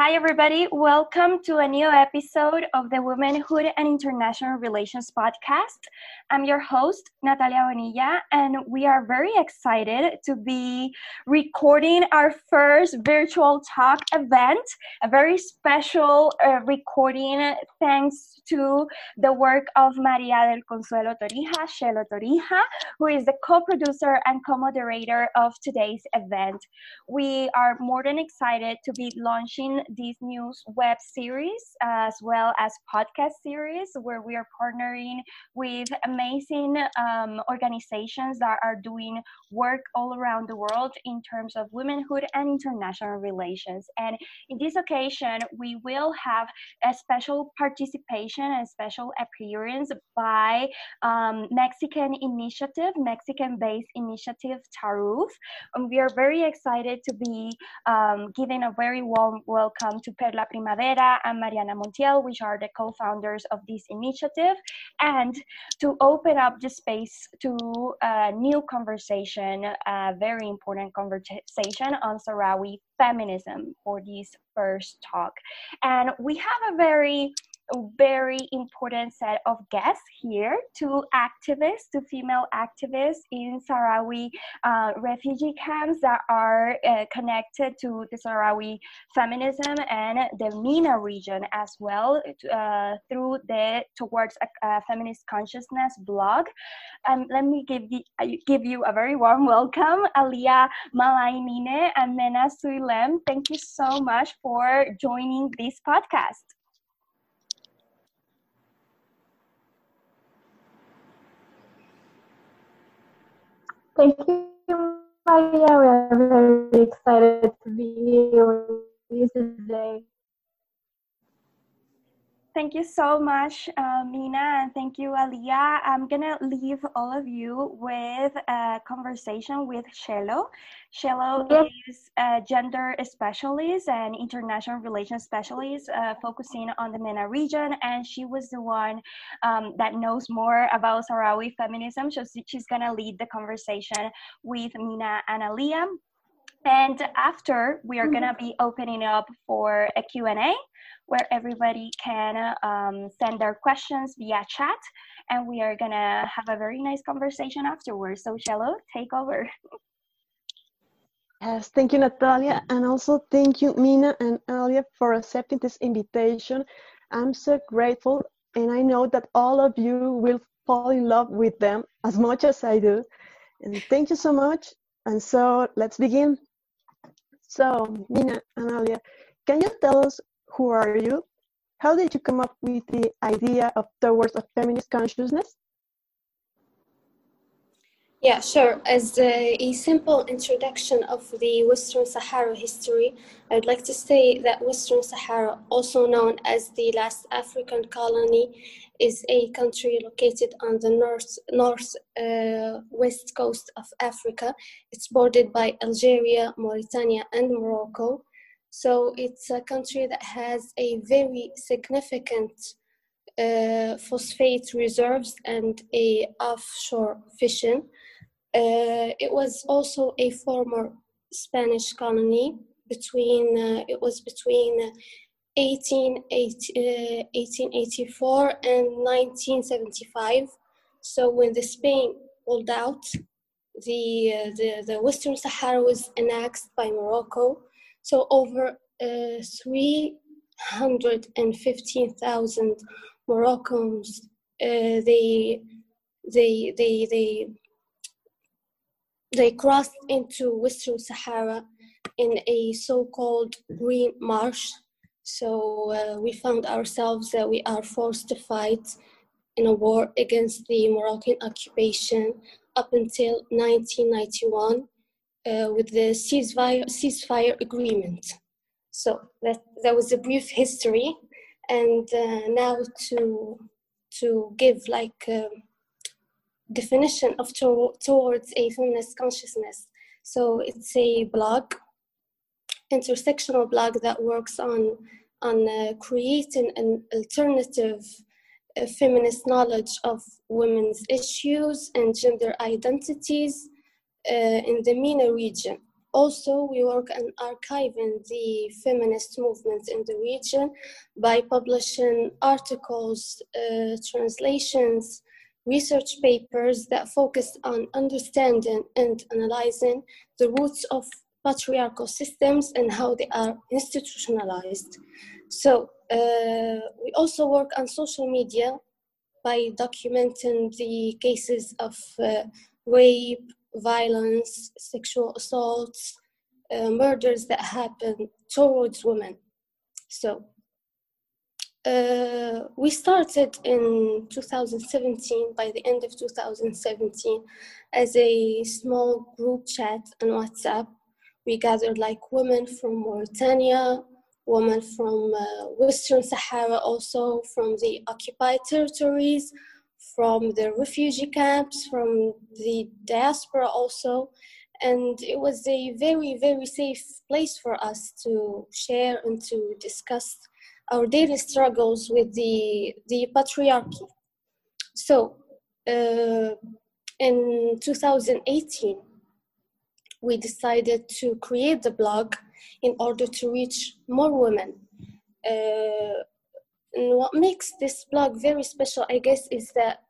Hi, everybody. Welcome to a new episode of the Womanhood and International Relations podcast. I'm your host, Natalia Bonilla, and we are very excited to be recording our first virtual talk event, a very special uh, recording thanks to the work of Maria del Consuelo Torija, Chelo Torija, who is the co producer and co moderator of today's event. We are more than excited to be launching this new web series as well as podcast series where we are partnering with amazing um, organizations that are doing work all around the world in terms of womanhood and international relations. And in this occasion, we will have a special participation and special appearance by um, Mexican initiative, Mexican-based initiative Taarof. And we are very excited to be um, giving a very warm welcome to Perla Primavera and Mariana Montiel, which are the co-founders of this initiative, and to open up the space to a new conversation, a very important conversation on Sahrawi feminism for this first talk. And we have a very very important set of guests here two activists, two female activists in Sahrawi uh, refugee camps that are uh, connected to the Sahrawi feminism and the MENA region as well uh, through the Towards a, a, Feminist Consciousness blog. Um, let me give you, give you a very warm welcome, Alia Malainine and Mena Souilem. Thank you so much for joining this podcast. Thank you, Maria. We are very excited to be here with you today. Thank you so much, uh, Mena, and thank you, Alia. I'm gonna leave all of you with a conversation with Chelo. Chelo yes. is a gender specialist and international relations specialist, uh, focusing on the MENA region, and she was the one um, that knows more about Sahrawi feminism. So she's gonna lead the conversation with Mena and Alia. And after, we are mm-hmm. gonna be opening up for a Q&A where everybody can um, send their questions via chat and we are gonna have a very nice conversation afterwards. So Chelo, take over. Yes, thank you, Natalia, and also thank you, Mena and Alia, for accepting this invitation. I'm so grateful, and I know that all of you will fall in love with them as much as I do. And thank you so much. And so let's begin. So, Mena and Alia, can you tell us who are you? How did you come up with the idea of Towards a Feminist Consciousness? Yeah, sure. As a, a, simple introduction of the Western Sahara history, I'd like to say that Western Sahara, also known as the last African colony, is a country located on the north north uh, west coast of Africa. It's bordered by Algeria, Mauritania, and Morocco. So it's a country that has a very significant uh, phosphate reserves and a offshore fishing. Uh, it was also a former Spanish colony between uh, it was between 1884 uh, and 1975. So when the Spain pulled out, the, uh, the, the Western Sahara was annexed by Morocco so over uh, 315,000 Moroccans, uh, they, they, they, they, they crossed into Western Sahara in a so-called Green March. So uh, we found ourselves that we are forced to fight in a war against the Moroccan occupation up until 1991 uh, with the ceasefire, ceasefire agreement. So that, that was a brief history. And uh, now to, to give like um, definition of to, towards a feminist consciousness. So it's a blog, intersectional blog that works on, on uh, creating an alternative uh, feminist knowledge of women's issues and gender identities uh, in the MENA region. also, we work on archiving the feminist movement in the region by publishing articles, uh, translations, research papers that focus on understanding and analyzing the roots of patriarchal systems and how they are institutionalized. So, uh, we also work on social media by documenting the cases of uh, rape, violence, sexual assaults, uh, murders that happen towards women. So uh, we started in 2017, by the end of 2017, as a small group chat on WhatsApp. We gathered like women from Mauritania, women from uh, Western Sahara, also from the occupied territories, from the refugee camps, from the diaspora also. And it was a very, very safe place for us to share and to discuss our daily struggles with the, the patriarchy. So, uh, in 2018, we decided to create the blog in order to reach more women. Uh, and what makes this blog very special, I guess, is that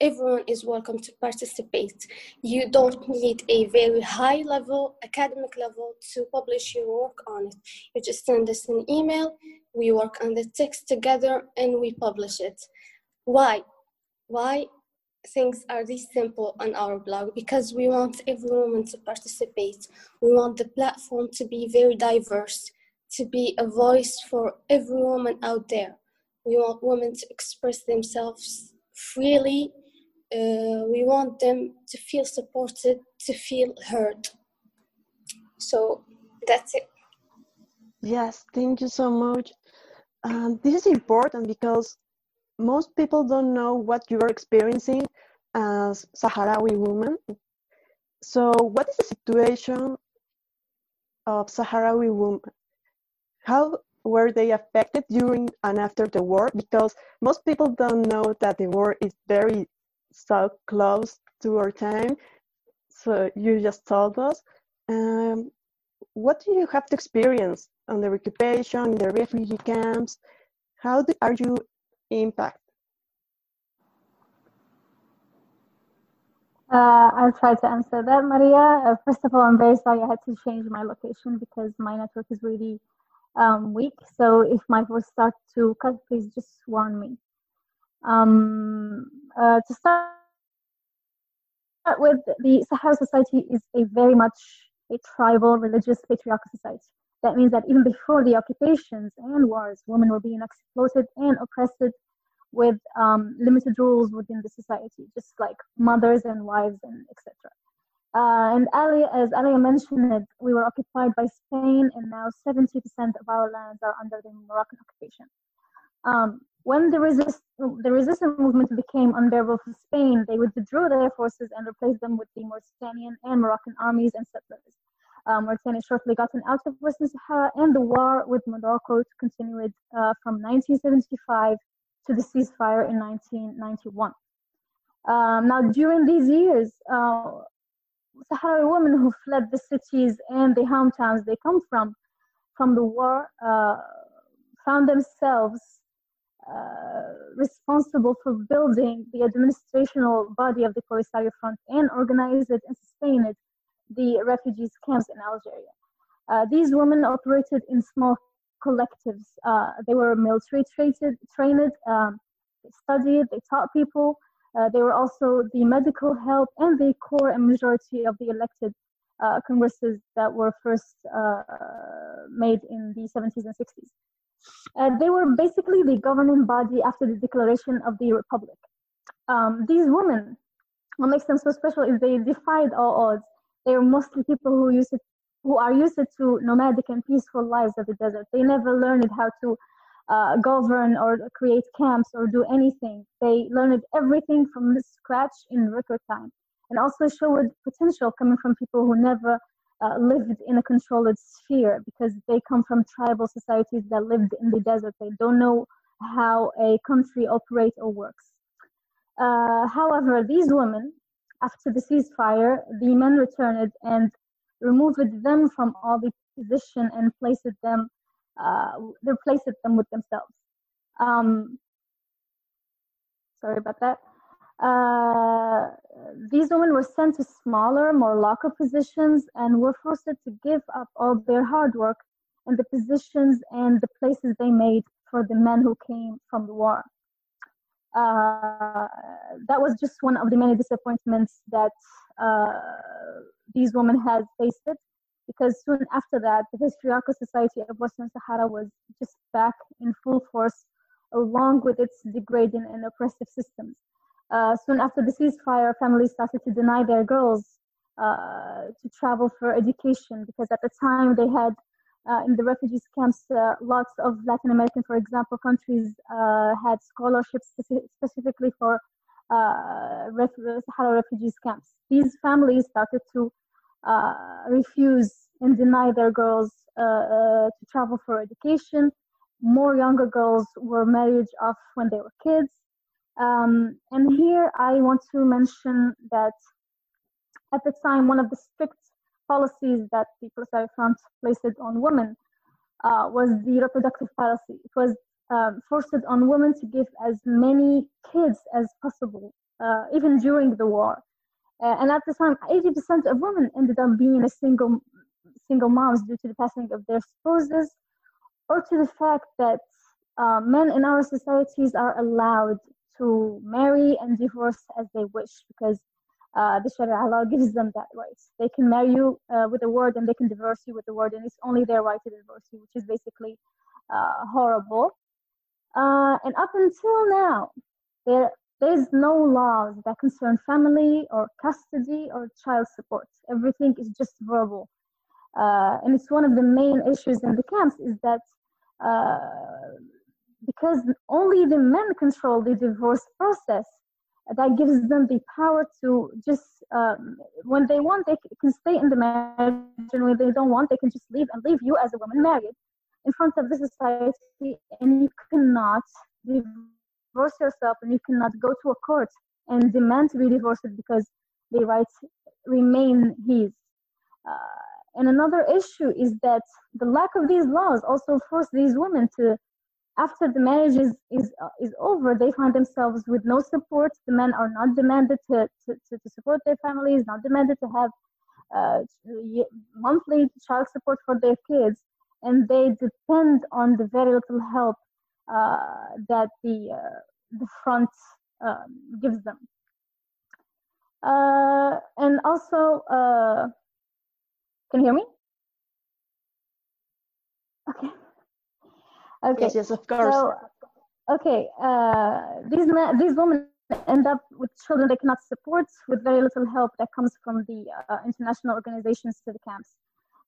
everyone is welcome to participate. You don't need a very high level, academic level to publish your work on it. You just send us an email, we work on the text together, and we publish it. Why? Why things are this simple on our blog? Because we want every woman to participate. We want the platform to be very diverse to be a voice for every woman out there. We want women to express themselves freely. Uh, we want them to feel supported, to feel heard. So that's it. Yes, thank you so much. Um, this is important because most people don't know what you are experiencing as Sahrawi woman. So, what is the situation of Sahrawi women how were they affected during and after the war? Because most people don't know that the war is very so close to our time. So you just told us. Um, what do you have to experience on the occupation, in the refugee camps? How do, are you impacted? Uh, I'll try to answer that, Maria. Uh, first of all, I'm very sorry I had to change my location because my network is really um, weak. So if my voice starts to cut, please just warn me. Um, uh, to start with, the Sahara society is a very much a tribal, religious, patriarchal society. That means that even before the occupations and wars, women were being exploited and oppressed with um, limited rules within the society, just like mothers and wives and etc. Uh, and Ali, as Ali mentioned, we were occupied by Spain, and now 70% of our lands are under the Moroccan occupation. Um, when the, resist, the resistance movement became unbearable for Spain, they withdrew their forces and replaced them with the Mauritanian and Moroccan armies and settlers. Uh, Mauritania shortly gotten out of Western Sahara, and the war with Morocco continued uh, from 1975 to the ceasefire in 1991. Um, now, during these years, uh, Sahrawi women who fled the cities and the hometowns they come from, from the war, uh, found themselves uh, responsible for building the administrational body of the Polisario Front and organized and sustained the refugees camps in Algeria. Uh, these women operated in small collectives. Uh, they were military trained, trained um, they studied, they taught people, uh, they were also the medical help and the core and majority of the elected uh, congresses that were first uh, made in the 70s and 60s. Uh, they were basically the governing body after the declaration of the republic. Um, these women, what makes them so special is they defied all odds. They were mostly people who used to, who are used to nomadic and peaceful lives of the desert. They never learned how to uh, govern or create camps or do anything. They learned everything from scratch in record time and also showed potential coming from people who never uh, lived in a controlled sphere because they come from tribal societies that lived in the desert. They don't know how a country operates or works. Uh, however, these women, after the ceasefire, the men returned and removed them from all the position and placed them, uh, replaced them with themselves. Um, sorry about that. Uh, these women were sent to smaller, more local positions and were forced to give up all their hard work and the positions and the places they made for the men who came from the war. Uh, that was just one of the many disappointments that uh, these women had faced it because soon after that, the Patriarchal Society of Western Sahara was just back in full force along with its degrading and oppressive systems. Uh, soon after the ceasefire, families started to deny their girls uh, to travel for education because at the time they had uh, in the refugees camps, uh, lots of Latin American, for example, countries uh, had scholarships speci- specifically for uh, ref- Sahara refugees camps. These families started to refuse and deny their girls to travel for education. More younger girls were married off when they were kids. Um, and here I want to mention that at the time, one of the strict policies that the Polisario Front placed on women uh, was the reproductive policy. It was um, forced on women to give as many kids as possible, uh, even during the war. Uh, and at the time, 80% of women ended up being a single single moms due to the passing of their spouses, or to the fact that uh, men in our societies are allowed to marry and divorce as they wish because uh, the Sharia law gives them that right. They can marry you uh, with a word and they can divorce you with a word, and it's only their right to divorce you, which is basically uh, horrible. Uh, and up until now, there there's no laws that concern family or custody or child support. Everything is just verbal, uh, and it's one of the main issues in the camps is that uh, because only the men control the divorce process. That gives them the power to just um, when they want they can stay in the marriage and when they don't want they can just leave and leave you as a woman married. In front of the society and you cannot divorce yourself and you cannot go to a court and demand to be divorced because the rights remain his. Uh, and another issue is that the lack of these laws also force these women to after the marriage is is uh, is over, they find themselves with no support. The men are not demanded to to, to, support their families, not demanded to have uh, monthly child support for their kids, and they depend on the very little help uh, that the uh, the front um, gives them. Uh, and also, uh, can you hear me? Okay. Okay. Yes, yes, of course. So, okay, uh, these men, these women end up with children they cannot support with very little help that comes from the uh, international organizations to the camps.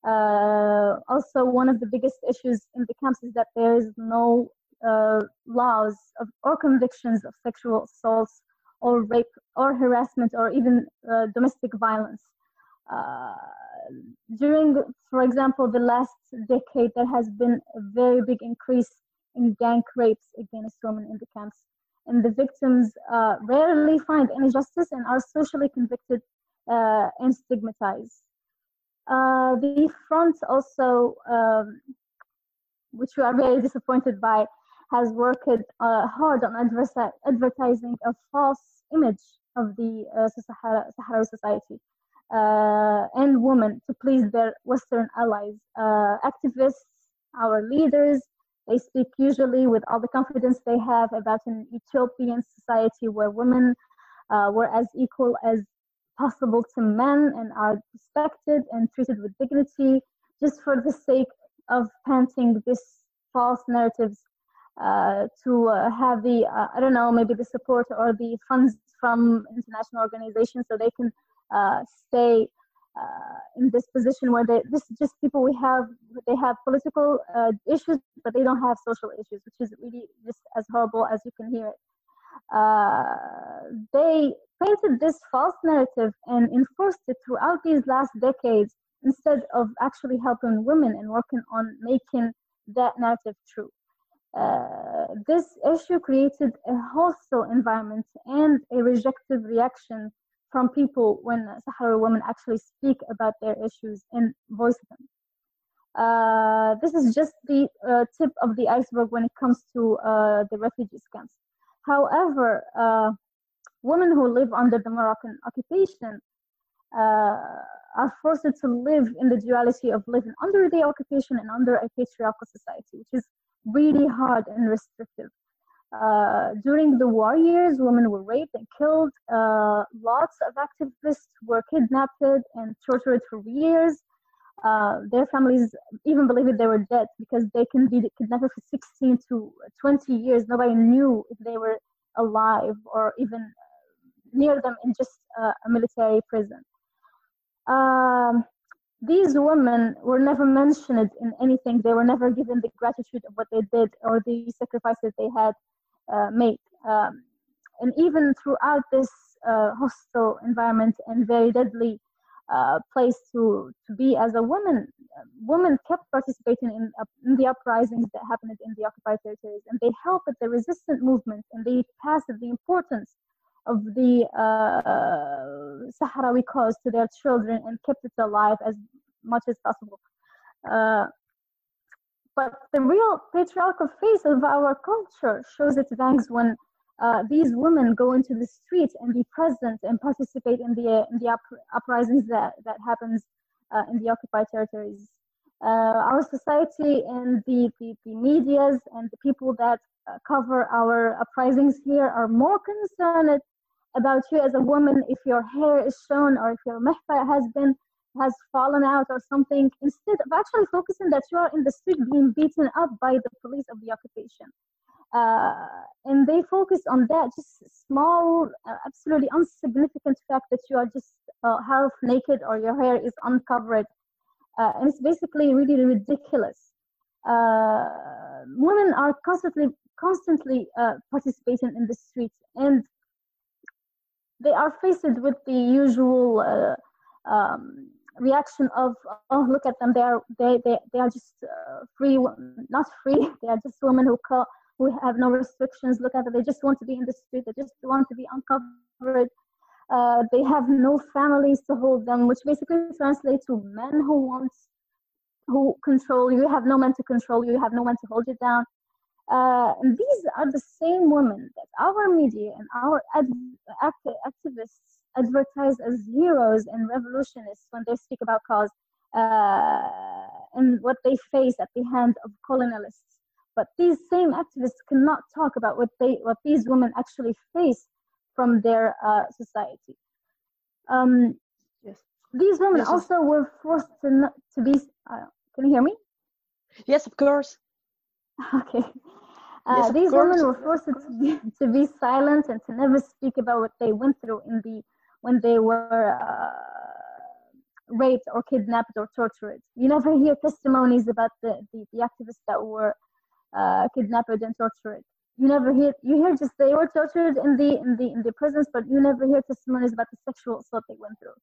Uh, also, one of the biggest issues in the camps is that there is no uh, laws of, or convictions of sexual assaults or rape or harassment or even uh, domestic violence. During, for example, the last decade, there has been a very big increase in gang rapes against women in the camps. And the victims uh, rarely find any justice and are socially convicted uh, and stigmatized. Uh, the front also, um, which we are very disappointed by, has worked uh, hard on advertising a false image of the uh, Sahara, Sahara society and women to please their Western allies. Uh, activists, our leaders, they speak usually with all the confidence they have about an utopian society where women uh, were as equal as possible to men and are respected and treated with dignity just for the sake of painting this false narratives uh, to uh, have the uh, I don't know maybe the support or the funds from international organizations so they can uh, stay uh, in this position where they this is just people we have they have political uh, issues but they don't have social issues which is really just as horrible as you can hear it. Uh, they painted this false narrative and enforced it throughout these last decades instead of actually helping women and working on making that narrative true. Uh, this issue created a hostile environment and a rejective reaction from people when Sahrawi women actually speak about their issues and voice them. Uh, this is just the uh, tip of the iceberg when it comes to uh, the refugee camps. However, uh, women who live under the Moroccan occupation uh, are forced to live in the duality of living under the occupation and under a patriarchal society, which is really hard and restrictive. Uh, during the war years, women were raped and killed. Uh, lots of activists were kidnapped and tortured for years. Uh, their families even believed they were dead because they can be kidnapped for 16 to 20 years. Nobody knew if they were alive or even near them in just uh, a military prison. Um, these women were never mentioned in anything. They were never given the gratitude of what they did or the sacrifices they had uh, made. Um, and even throughout this uh, hostile environment and very deadly uh, place to, to be as a woman, women kept participating in, in the uprisings that happened in the occupied territories and they helped with the resistance movement and they passed the importance of the uh, Sahrawi cause to their children and kept it alive as much as possible. Uh, but the real patriarchal face of our culture shows its fangs when uh, these women go into the streets and be present and participate in the in the up- uprisings that that happens uh, in the occupied territories. Uh, our society and the, the, the medias and the people that uh, cover our uprisings here are more concerned about you as a woman if your hair is shown or if your melhfa has been has fallen out or something instead of actually focusing that you are in the street being beaten up by the police of the occupation. Uh, and they focus on that just small uh, absolutely insignificant fact that you are just uh, half naked or your hair is uncovered. Uh, and it's basically really ridiculous. Uh, women are constantly constantly uh, participating in the streets and they are faced with the usual um, reaction of oh look at them. They are they they, they are just uh, free not free. They are just women who call, who have no restrictions. Look at them. They just want to be in the street. They just want to be uncovered. Uh, they have no families to hold them which basically translates to men who want who control you have no men to control you. You have no men to hold you down. Uh, and these are the same women that our media and our ad- act- activists advertise as heroes and revolutionists when they speak about cause uh, and what they face at the hand of colonialists. But these same activists cannot talk about what they what these women actually face from their uh, society. Um, Yes. these women Yes, also were forced to not, to be. Uh, can you hear me? Yes, of course. Okay. Uh, Yes, these course, women were forced to be, to be silent and to never speak about what they went through in the when they were uh, raped or kidnapped or tortured. You never hear testimonies about the, the, the activists that were uh, kidnapped and tortured. You never hear you hear just they were tortured in the in the in the prisons, but you never hear testimonies about the sexual assault they went through.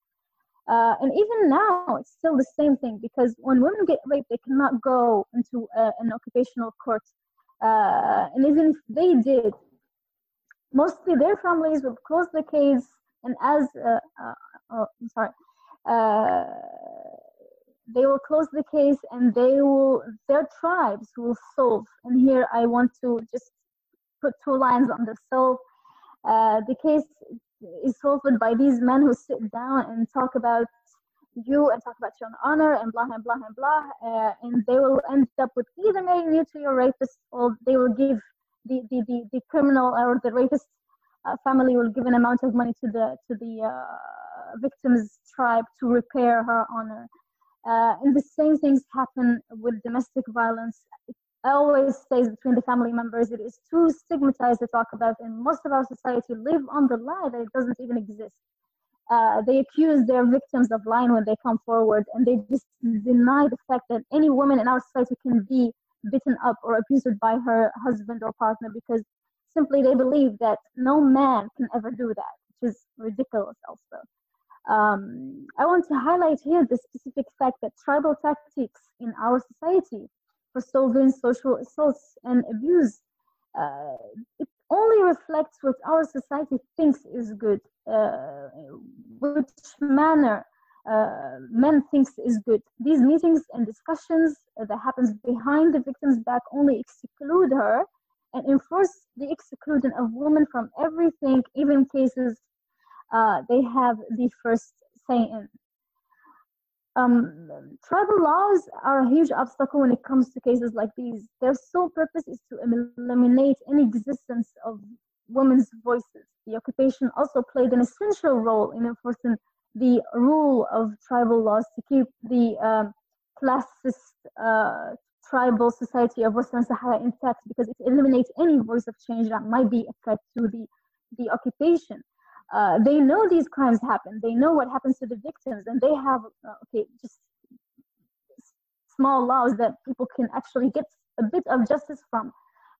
Uh, and even now, it's still the same thing because when women get raped, they cannot go into uh, an occupational court. Uh, and even if they did, mostly their families would close the case. And as, uh, uh, oh, sorry, uh, they will close the case and they will, their tribes will solve. And here I want to just put two lines on the solve. Uh, the case is solved by these men who sit down and talk about you and talk about your honor and blah and blah and blah, uh, and they will end up with either marrying you to your rapist or they will give the the, the, the criminal or the rapist uh, family will give an amount of money to the to the uh, victim's tribe to repair her honor. Uh, and the same things happen with domestic violence. It always stays between the family members. It is too stigmatized to talk about, and most of our society live on the lie that it doesn't even exist. Uh, they accuse their victims of lying when they come forward, and they just deny the fact that any woman in our society can be beaten up or abused by her husband or partner because simply they believe that no man can ever do that, which is ridiculous also. Um, I want to highlight here the specific fact that tribal tactics in our society for solving social assaults and abuse, uh, it only reflects what our society thinks is good, uh, which manner uh, men thinks is good. These meetings and discussions that happens behind the victim's back only exclude her and enforce the exclusion of women from everything, even cases uh, they have the first say in. Um, tribal laws are a huge obstacle when it comes to cases like these. Their sole purpose is to eliminate any existence of women's voices. The occupation also played an essential role in enforcing the rule of tribal laws to keep the um, classist uh, tribal society of Western Sahara intact because it eliminates any voice of change that might be a threat to the, the occupation. Uh, they know these crimes happen. They know what happens to the victims, and they have uh, okay just small laws that people can actually get a bit of justice from.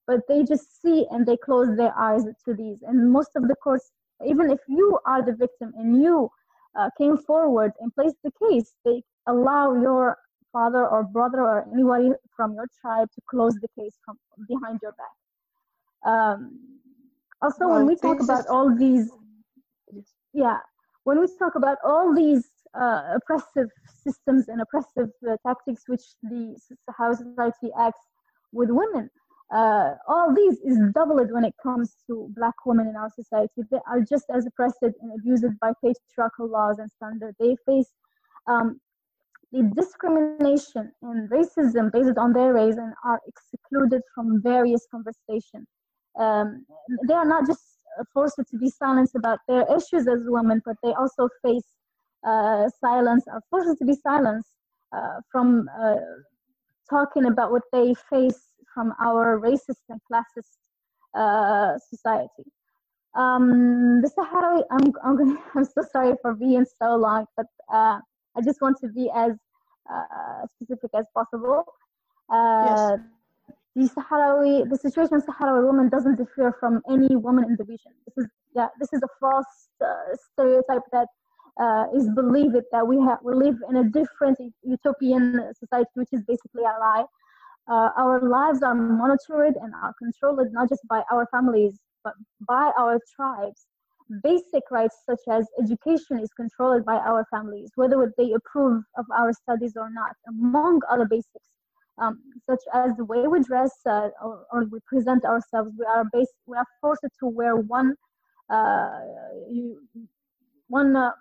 But they just see and they close their eyes to these. And most of the courts, even if you are the victim and you uh, came forward and placed the case, they allow your father or brother or anybody from your tribe to close the case from behind your back. Um, also, well, when we talk about all these, yeah, when we talk about all these uh, oppressive systems and oppressive uh, tactics which the how society acts with women, uh, all these is doubled when it comes to black women in our society. They are just as oppressed and abused by patriarchal laws and standards. They face um, the discrimination and racism based on their race and are excluded from various conversations. Um, they are not just forced to be silenced about their issues as women, but they also face uh, silence, are forced to be silenced uh, from uh, talking about what they face from our racist and classist uh, society. Um, the Sahrawi, I'm, I'm, I'm so sorry for being so long, but uh, I just want to be as uh, specific as possible. Uh, yes. The Sahrawi, the situation of Sahrawi women doesn't differ from any woman in the region. This is yeah, this is a false uh, stereotype that uh, is believed that we have we live in a different utopian society, which is basically a lie. Uh, our lives are monitored and are controlled not just by our families but by our tribes. Basic rights such as education is controlled by our families, whether they approve of our studies or not, among other basics. Um, such as the way we dress uh, or, or, we present ourselves. We are based, we are forced to wear one uh, one uh,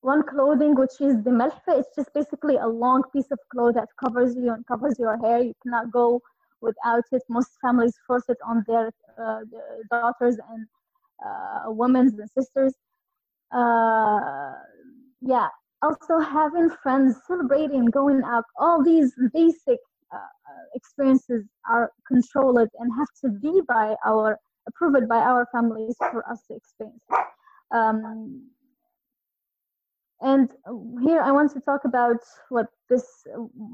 one clothing which is the melhfa it's just basically a long piece of cloth that covers you and covers your hair you cannot go without it most families force it on their uh, daughters and uh, women and sisters uh, yeah also having friends celebrating going out all these basic uh, experiences are controlled and have to be by our approved by our families for us to experience um, and here I want to talk about what this,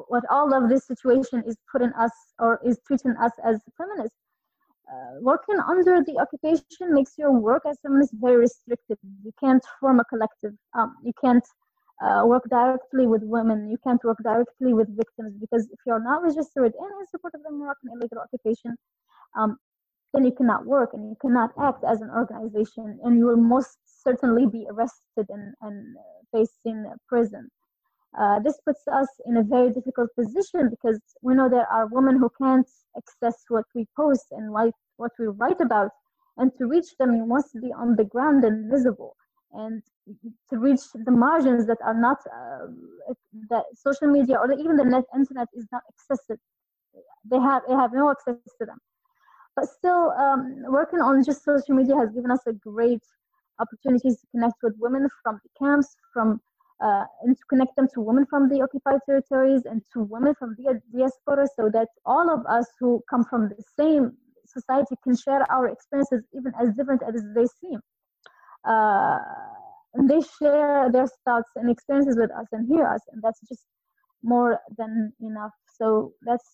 what all of this situation is putting us or is treating us as feminists. Uh, working under the occupation makes your work as feminist very restricted. You can't form a collective. Um, you can't uh, work directly with women. You can't work directly with victims because if you're not registered in support of the Moroccan illegal occupation, um, then you cannot work and you cannot act as an organization and you will most certainly be arrested and, and facing prison. Uh, this puts us in a very difficult position because we know there are women who can't access what we post and what, we write about. And to reach them, you must be on the ground and visible. And to reach the margins that are not, uh, that social media or even the net internet is not accessible. They have, they have no access to them. But still, um, working on just social media has given us a great opportunities to connect with women from the camps, from uh, and to connect them to women from the occupied territories and to women from the diaspora, so that all of us who come from the same society can share our experiences, even as different as they seem. Uh, and they share their thoughts and experiences with us and hear us, and that's just more than enough. So that's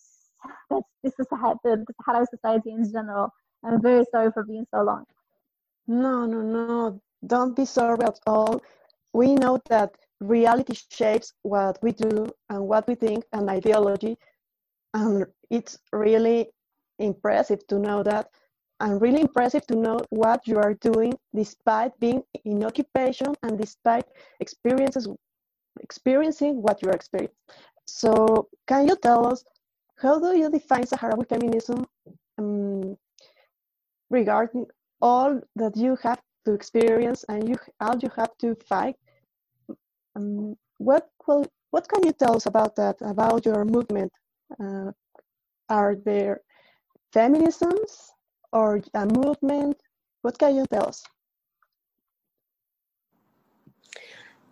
that's this is the, the society in general. I'm very sorry for being so long. No, no, no. Don't be sorry at all. We know that reality shapes what we do and what we think and ideology. And it's really impressive to know that and really impressive to know what you are doing despite being in occupation and despite experiences experiencing what you are experiencing. So can you tell us how do you define Sahrawi feminism um, regarding all that you have to experience and you all you have to fight? Um, what what can you tell us about that? About your movement? Uh, are there feminisms or a movement? What can you tell us?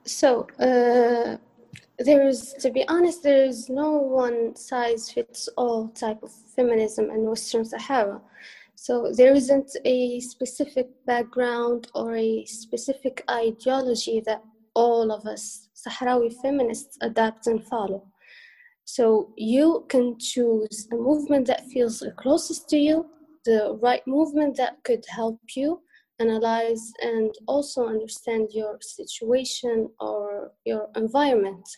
So, uh, there is, to be honest, there is no one size fits all type of feminism in Western Sahara. So, there isn't a specific background or a specific ideology that all of us Sahrawi feminists adapt and follow. So, you can choose a movement that feels the closest to you, the right movement that could help you analyze and also understand your situation or your environment.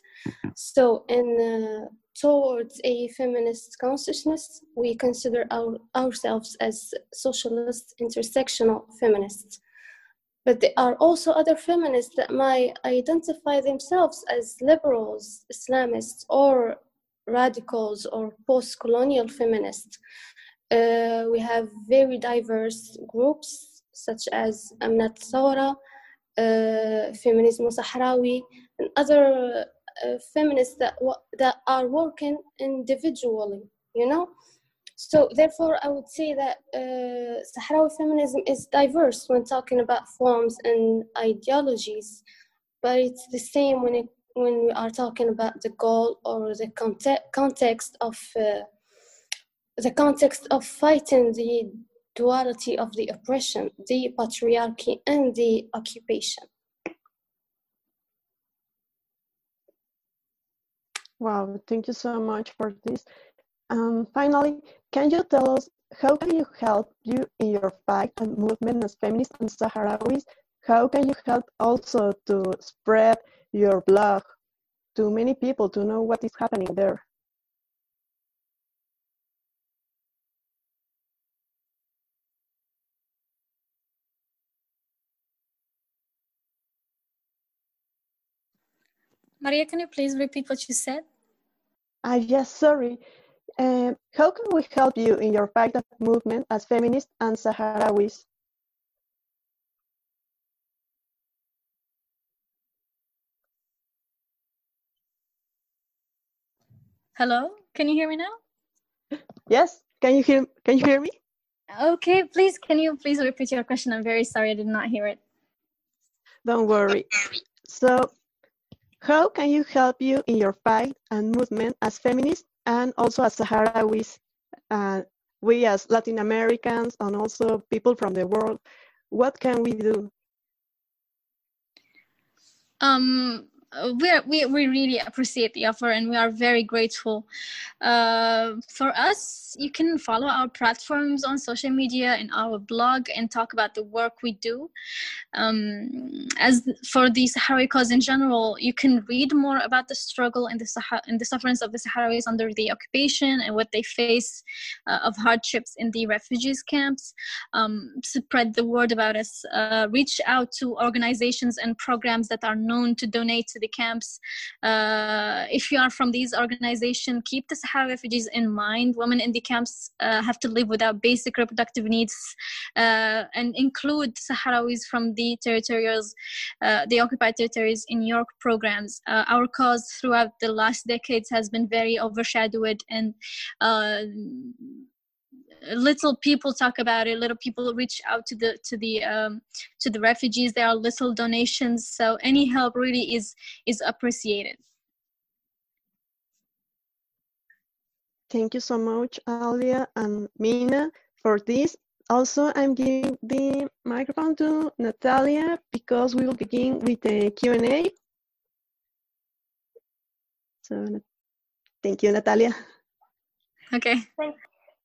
So, in uh, towards a feminist consciousness, we consider our, ourselves as socialist intersectional feminists. But there are also other feminists that might identify themselves as liberals, Islamists, or radicals or post colonial feminists. Uh, we have very diverse groups such as Amnat Thawra, uh, Feminism Sahrawi, and other uh, feminists that, that are working individually, you know? So therefore, I would say that uh, Sahrawi feminism is diverse when talking about forms and ideologies, but it's the same when it when we are talking about the goal or the conte- context of uh, the context of fighting the duality of the oppression, the patriarchy, and the occupation. Wow, thank you so much for this. Um, finally, can you tell us how can you help you in your fight and movement as feminists and Sahrawis? How can you help also to spread your blog to many people to know what is happening there? Maria, can you please repeat what you said? Ah, yes, sorry. Uh, how can we help you in your fight of movement as feminists and Sahrawis? Hello, can you hear me now? Yes, can you hear can you hear me? Okay, please can you please repeat your question? I'm very sorry I did not hear it. Don't worry. So how can you help you in your fight and movement as feminists and also as Sahrawis, uh, we as Latin Americans and also people from the world, what can we do? Um, we we we really appreciate the offer and we are very grateful. Uh, for us, you can follow our platforms on social media and our blog and talk about the work we do. Um, as for the Sahrawi cause in general, you can read more about the struggle and the Sahara and the sufferance of the Sahrawis under the occupation and what they face uh, of hardships in the refugees camps. Um, spread the word about us. Uh, reach out to organizations and programs that are known to donate to the camps. Uh, if you are from these organizations, keep the Sahara refugees in mind. Women in the camps uh, have to live without basic reproductive needs uh, and include Sahrawis from the territories, uh, the occupied territories in your programs. Uh, our cause throughout the last decades has been very overshadowed and uh, little people talk about it little people reach out to the to the um, to the refugees. There are little donations. So any help really is is appreciated. Thank you so much alia and mena for this. Also i'm giving the microphone to natalia because we will begin with the q&a so thank you natalia. Okay. Thank,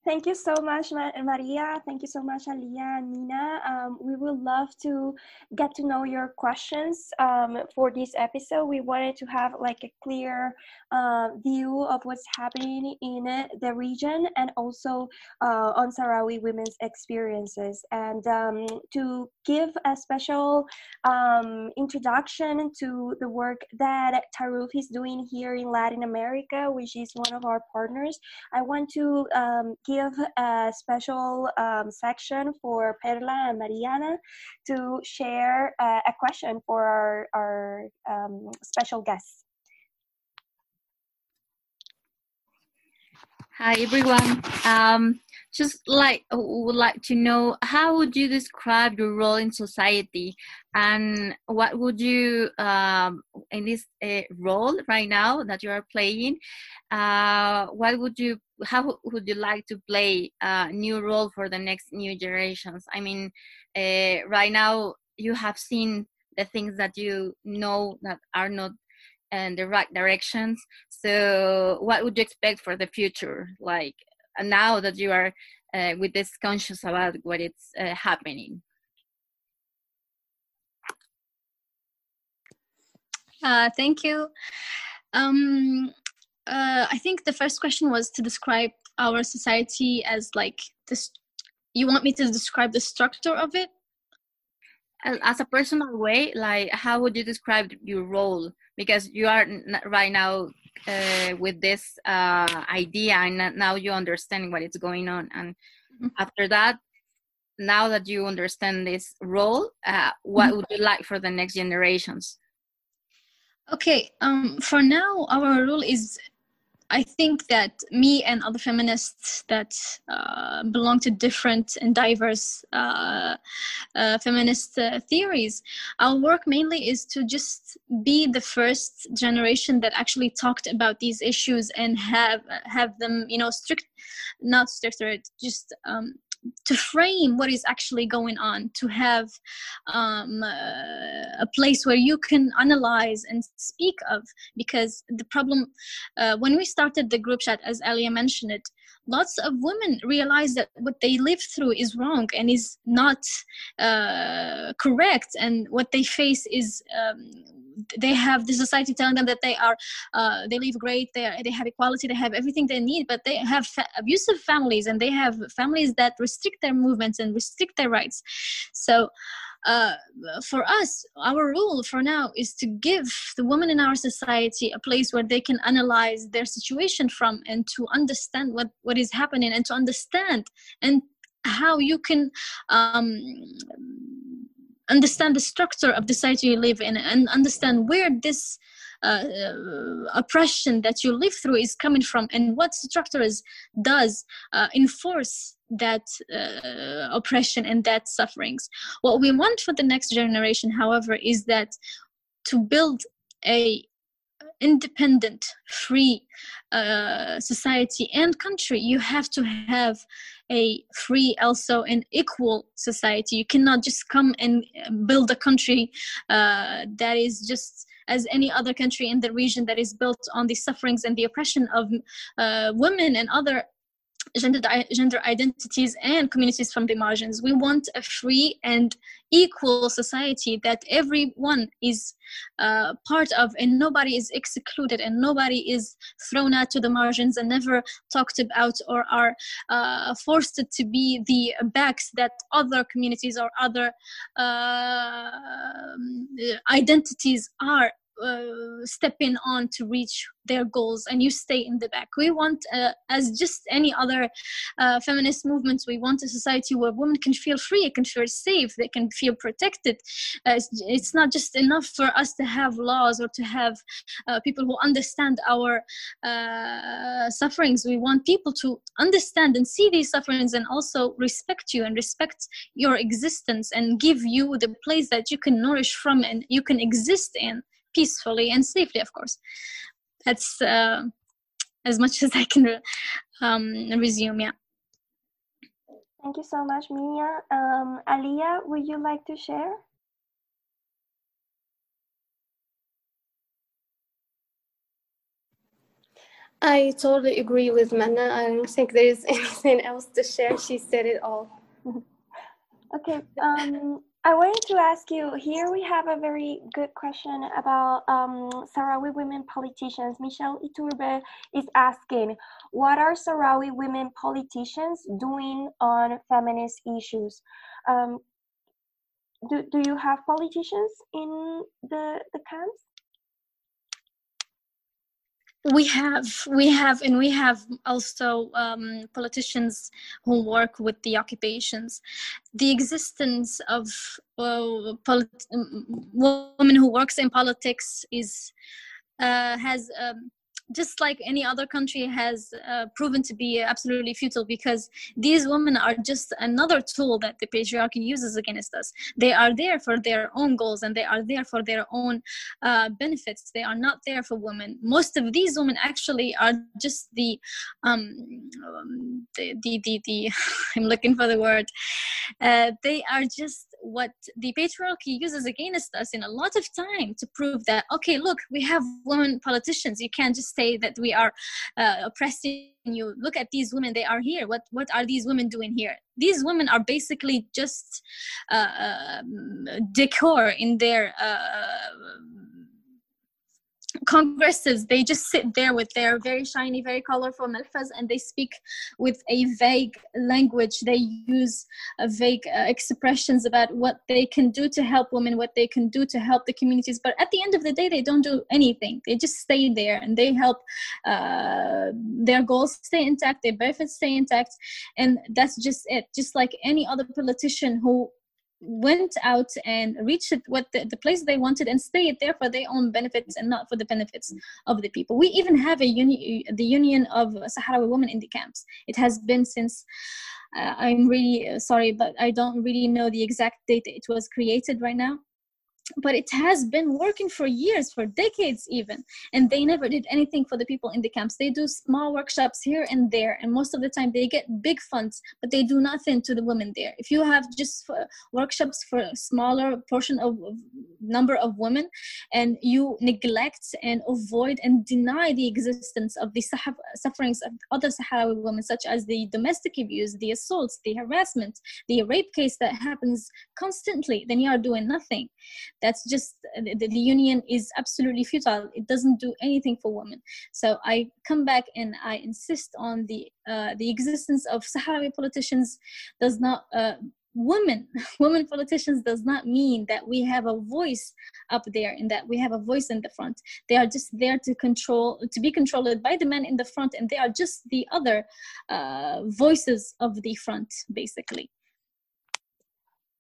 Thank you so much, Maria. Thank you so much, Alia and Nina. Um, we would love to get to know your questions um, for this episode. We wanted to have like a clear uh, view of what's happening in the region and also uh, on Sahrawi women's experiences. And um, to give a special um, introduction to the work that Taarof is doing here in Latin America, which is one of our partners, I want to um, give a special um, section for Perla and Mariana to share uh, a question for our, our um, special guests. Hi everyone. Um, just like would like to know how would you describe your role in society, and what would you um, in this uh, role right now that you are playing? Uh, what would you how would you like to play a new role for the next new generations? I mean, uh, right now you have seen the things that you know that are not in the right directions. So, what would you expect for the future? Like now that you are uh, with this conscious about what it's uh, happening. Uh, thank you. Um, uh, I think the first question was to describe our society as like this. You want me to describe the structure of it? As a personal way, like how would you describe your role? Because you are right now uh, with this uh, idea, and now you understand what is going on. And mm-hmm. after that, now that you understand this role, uh, what mm-hmm. would you like for the next generations? Okay, um, for now, our role is I think that me and other feminists that uh, belong to different and diverse uh, uh, feminist uh, theories, our work mainly is to just be the first generation that actually talked about these issues and have have them, you know, strict, not stricter, just um, to frame what is actually going on to have um, uh, a place where you can analyze and speak of because the problem uh, when we started the group chat as Alia mentioned it lots of women realize that what they live through is wrong and is not uh, correct. And what they face is um, they have the society telling them that they are uh, they live great they, are, they have equality they have everything they need but they have fa- abusive families and they have families that restrict their movements and restrict their rights. So uh, for us, our rule for now is to give the women in our society a place where they can analyze their situation from and to understand what, what is happening and to understand and how you can um, understand the structure of the society you live in and understand where this uh, uh, oppression that you live through is coming from and what structures does uh, enforce that uh, oppression and that sufferings? What we want for the next generation however is that to build a independent free uh, society and country you have to have a free also an equal society. You cannot just come and build a country uh, that is just as any other country in the region that is built on the sufferings and the oppression of uh, women and other gender, gender identities and communities from the margins. We want a free and equal society that everyone is uh, part of and nobody is excluded and nobody is thrown out to the margins and never talked about or are uh, forced to be the backs that other communities or other uh, identities are uh, stepping on to reach their goals and you stay in the back. We want uh, as just any other uh, feminist movements we want a society where women can feel free can feel safe they can feel protected. Uh, it's, it's, not just enough for us to have laws or to have uh, people who understand our uh, sufferings. We want people to understand and see these sufferings and also respect you and respect your existence and give you the place that you can nourish from and you can exist in peacefully and safely of course that's uh, as much as i can um, resume yeah thank you so much mia um, alia would you like to share I totally agree with Mena. I don't think there is anything else to share. She said it all. okay. Um, I wanted to ask you here we have a very good question about um, Sahrawi women politicians. Michelle Iturbe is asking, what are Sahrawi women politicians doing on feminist issues? Um, do, do you have politicians in the, the camps? We have we have and we have also um, politicians who work with the occupations. The existence of uh, polit- women who works in politics is uh, has um, just like any other country has uh, proven to be absolutely futile because these women are just another tool that the patriarchy uses against us. They are there for their own goals and they are there for their own uh, benefits. They are not there for women. Most of these women actually are just the um, the, the, the, the i'm looking for the word. Uh, they are just what the patriarchy uses against us in a lot of time to prove that okay look we have women politicians. You can't just say that we are uh, oppressing you. Look at these women. They are here. What what are these women doing here? These women are basically just uh, um, decor in their uh, congresses they just sit there with their very shiny very colorful melhfas and they speak with a vague language. They use vague uh, expressions about what they can do to help women what they can do to help the communities. But at the end of the day they don't do anything. They just stay there and they help uh, their goals stay intact their benefits stay intact and that's just it. Just like any other politician who went out and reached what the, the place they wanted and stayed there for their own benefits and not for the benefits of the people. We even have a uni- the Union of Sahrawi Women in the camps. It has been since. Uh, I'm really uh, sorry, but I don't really know the exact date it was created right now but it has been working for years for decades even. And they never did anything for the people in the camps. They do small workshops here and there and most of the time they get big funds but they do nothing to the women there. If you have just workshops for a smaller portion of, of number of women and you neglect and avoid and deny the existence of the sufferings of other Sahrawi women such as the domestic abuse the assaults the harassment the rape case that happens constantly then you are doing nothing that's just the, the union is absolutely futile. It doesn't do anything for women. So i come back and i insist on the uh, the existence of sahrawi politicians does not uh, women women politicians does not mean that we have a voice up there and that we have a voice in the front. They are just there to control to be controlled by the men in the front and they are just the other uh, voices of the front basically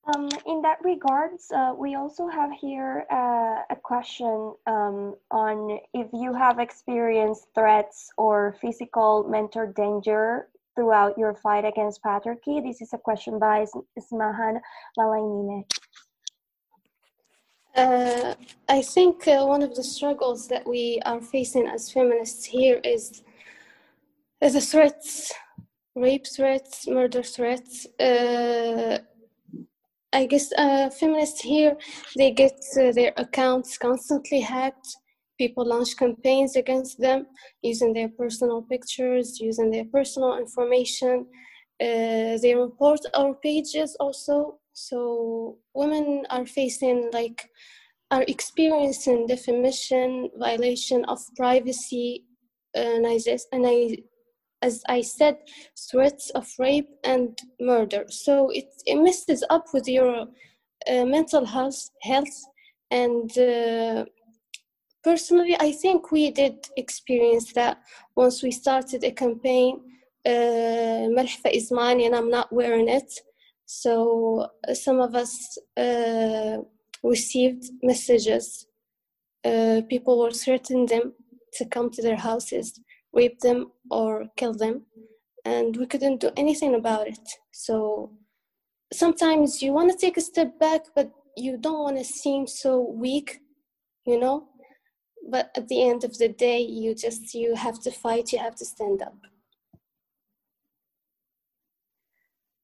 um, in that regards, uh, we also have here uh, a question um, on if you have experienced threats or physical mental danger throughout your fight against patriarchy. This is a question by Ismahan Malainine. Uh, I think uh, one of the struggles that we are facing as feminists here is the threats, rape threats, murder threats uh, I guess uh, feminists here they get uh, their accounts constantly hacked. People launch campaigns against them using their personal pictures, using their personal information. Uh, they report our pages also. So women are facing like are experiencing defamation, violation of privacy, and just and I as I said, threats of rape and murder. So it, it messes up with your uh, mental health, health. And uh, personally, I think we did experience that once we started a campaign. Uh, is mine, and I'm not wearing it. So uh, some of us uh, received messages. Uh, people were threatening them to come to their houses rape them or kill them and we couldn't do anything about it. So sometimes you want to take a step back but you don't want to seem so weak you know? But at the end of the day you just you have to fight you have to stand up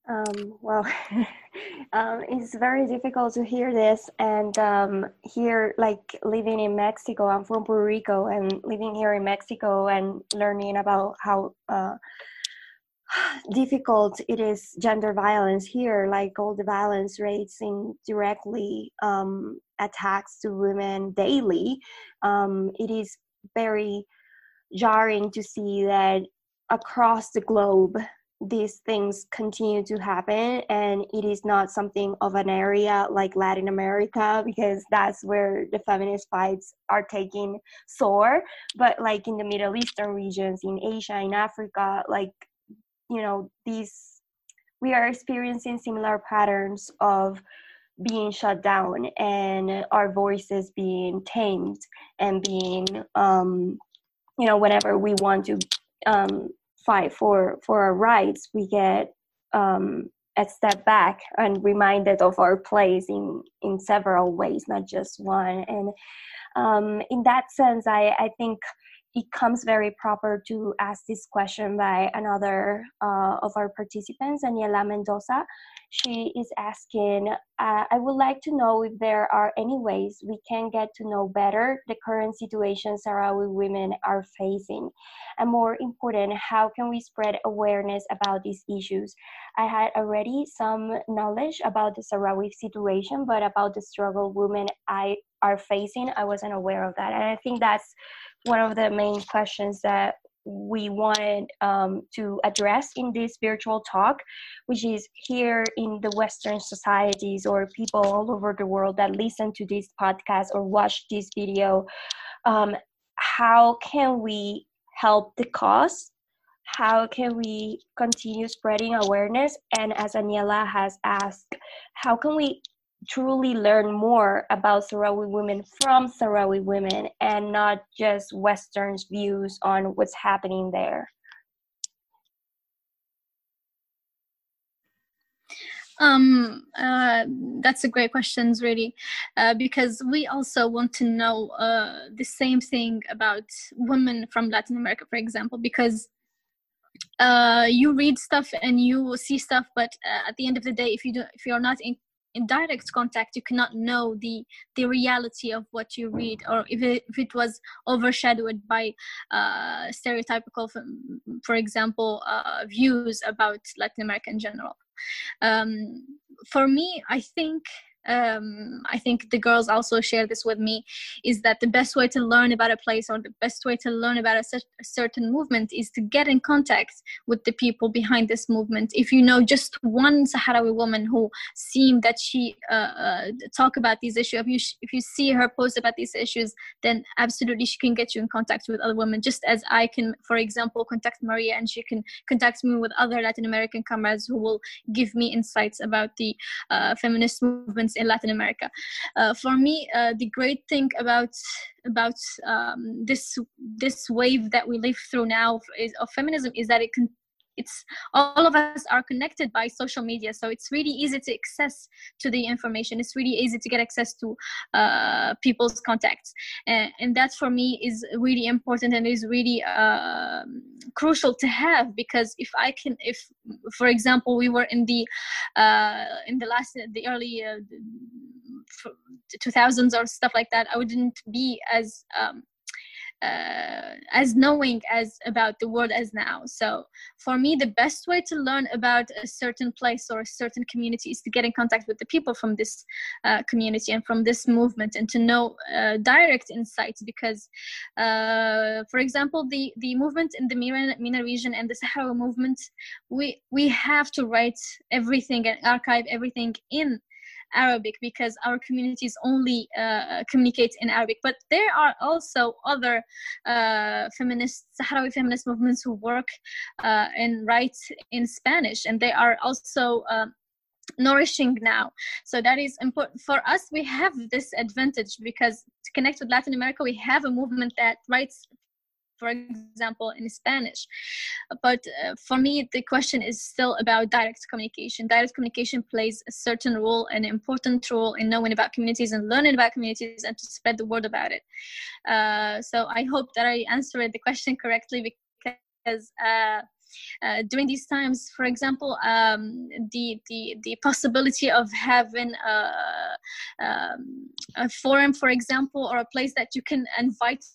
Um, well, um, it's very difficult to hear this and um, here, like living in Mexico. I'm from Puerto Rico, and living here in Mexico and learning about how uh, difficult it is gender violence here. Like all the violence rates in directly um, attacks to women daily. Um, it is very jarring to see that across the globe these things continue to happen and it is not something of an area like latin america because that's where the feminist fights are taking sore but like in the middle eastern regions in asia in africa like you know these we are experiencing similar patterns of being shut down and our voices being tamed and being um you know whenever we want to um fight for for our rights, we get um, a step back and reminded of our place in in several ways, not just one. And um, in that sense, I I think it comes very proper to ask this question by another uh, of our participants, Daniela Mendoza. She is asking, uh, I would like to know if there are any ways we can get to know better the current situation Sahrawi women are facing. And more important, how can we spread awareness about these issues? I had already some knowledge about the Sahrawi situation, but about the struggle women I are facing, I wasn't aware of that. And I think that's one of the main questions that we wanted um, to address in this virtual talk, which is here in the Western societies or people all over the world that listen to this podcast or watch this video, um, how can we help the cause? How can we continue spreading awareness? And as Daniela has asked, how can we truly learn more about Sahrawi women from Sahrawi women and not just Western's views on what's happening there? Um, uh, that's a great question, really, uh, because we also want to know uh, the same thing about women from Latin America, for example, because uh, you read stuff and you see stuff, but uh, at the end of the day, if you do, if you're not in in direct contact you cannot know the the reality of what you read or if it, if it was overshadowed by uh, stereotypical for example uh, views about latin america in general. Um, for me i think um, I think the girls also share this with me, is that the best way to learn about a place or the best way to learn about a, a, certain movement is to get in contact with the people behind this movement. If you know just one Sahrawi woman who seemed that she uh, uh, talk about these issues, if you if you see her post about these issues, then absolutely she can get you in contact with other women. Just as I can, for example, contact Maria and she can contact me with other Latin American comrades who will give me insights about the uh, feminist movement in Latin America. Uh, for me, uh, the great thing about about um, this this wave that we live through now is, of feminism is that it can it's all of us are connected by social media so it's really easy to access to the information. It's really easy to get access to uh, people's contacts. And, and, that for me is really important and is really uh, crucial to have because if i can if for example we were in the uh, in the last the early 2000s uh, or stuff like that i wouldn't be as um, uh, as knowing as about the world as now. So for me the best way to learn about a certain place or a certain community is to get in contact with the people from this uh, community and from this movement and to know uh, direct insights because uh, for example the the movement in the MENA region and the Sahara movement we we have to write everything and archive everything in Arabic because our communities only uh, communicate in Arabic. But there are also other uh, feminist Sahrawi feminist movements who work uh, and write in Spanish, and they are also um, nourishing now so that is important for us we have this advantage because to connect with latin america we have a movement that writes for example, in Spanish. But uh, for me, the question is still about direct communication. Direct communication plays a certain role, an important role in knowing about communities and learning about communities and to spread the word about it. Uh, so I hope that I answered the question correctly because uh, uh, during these times for example um, the, the the possibility of having a, um, a forum for example or a place that you can invite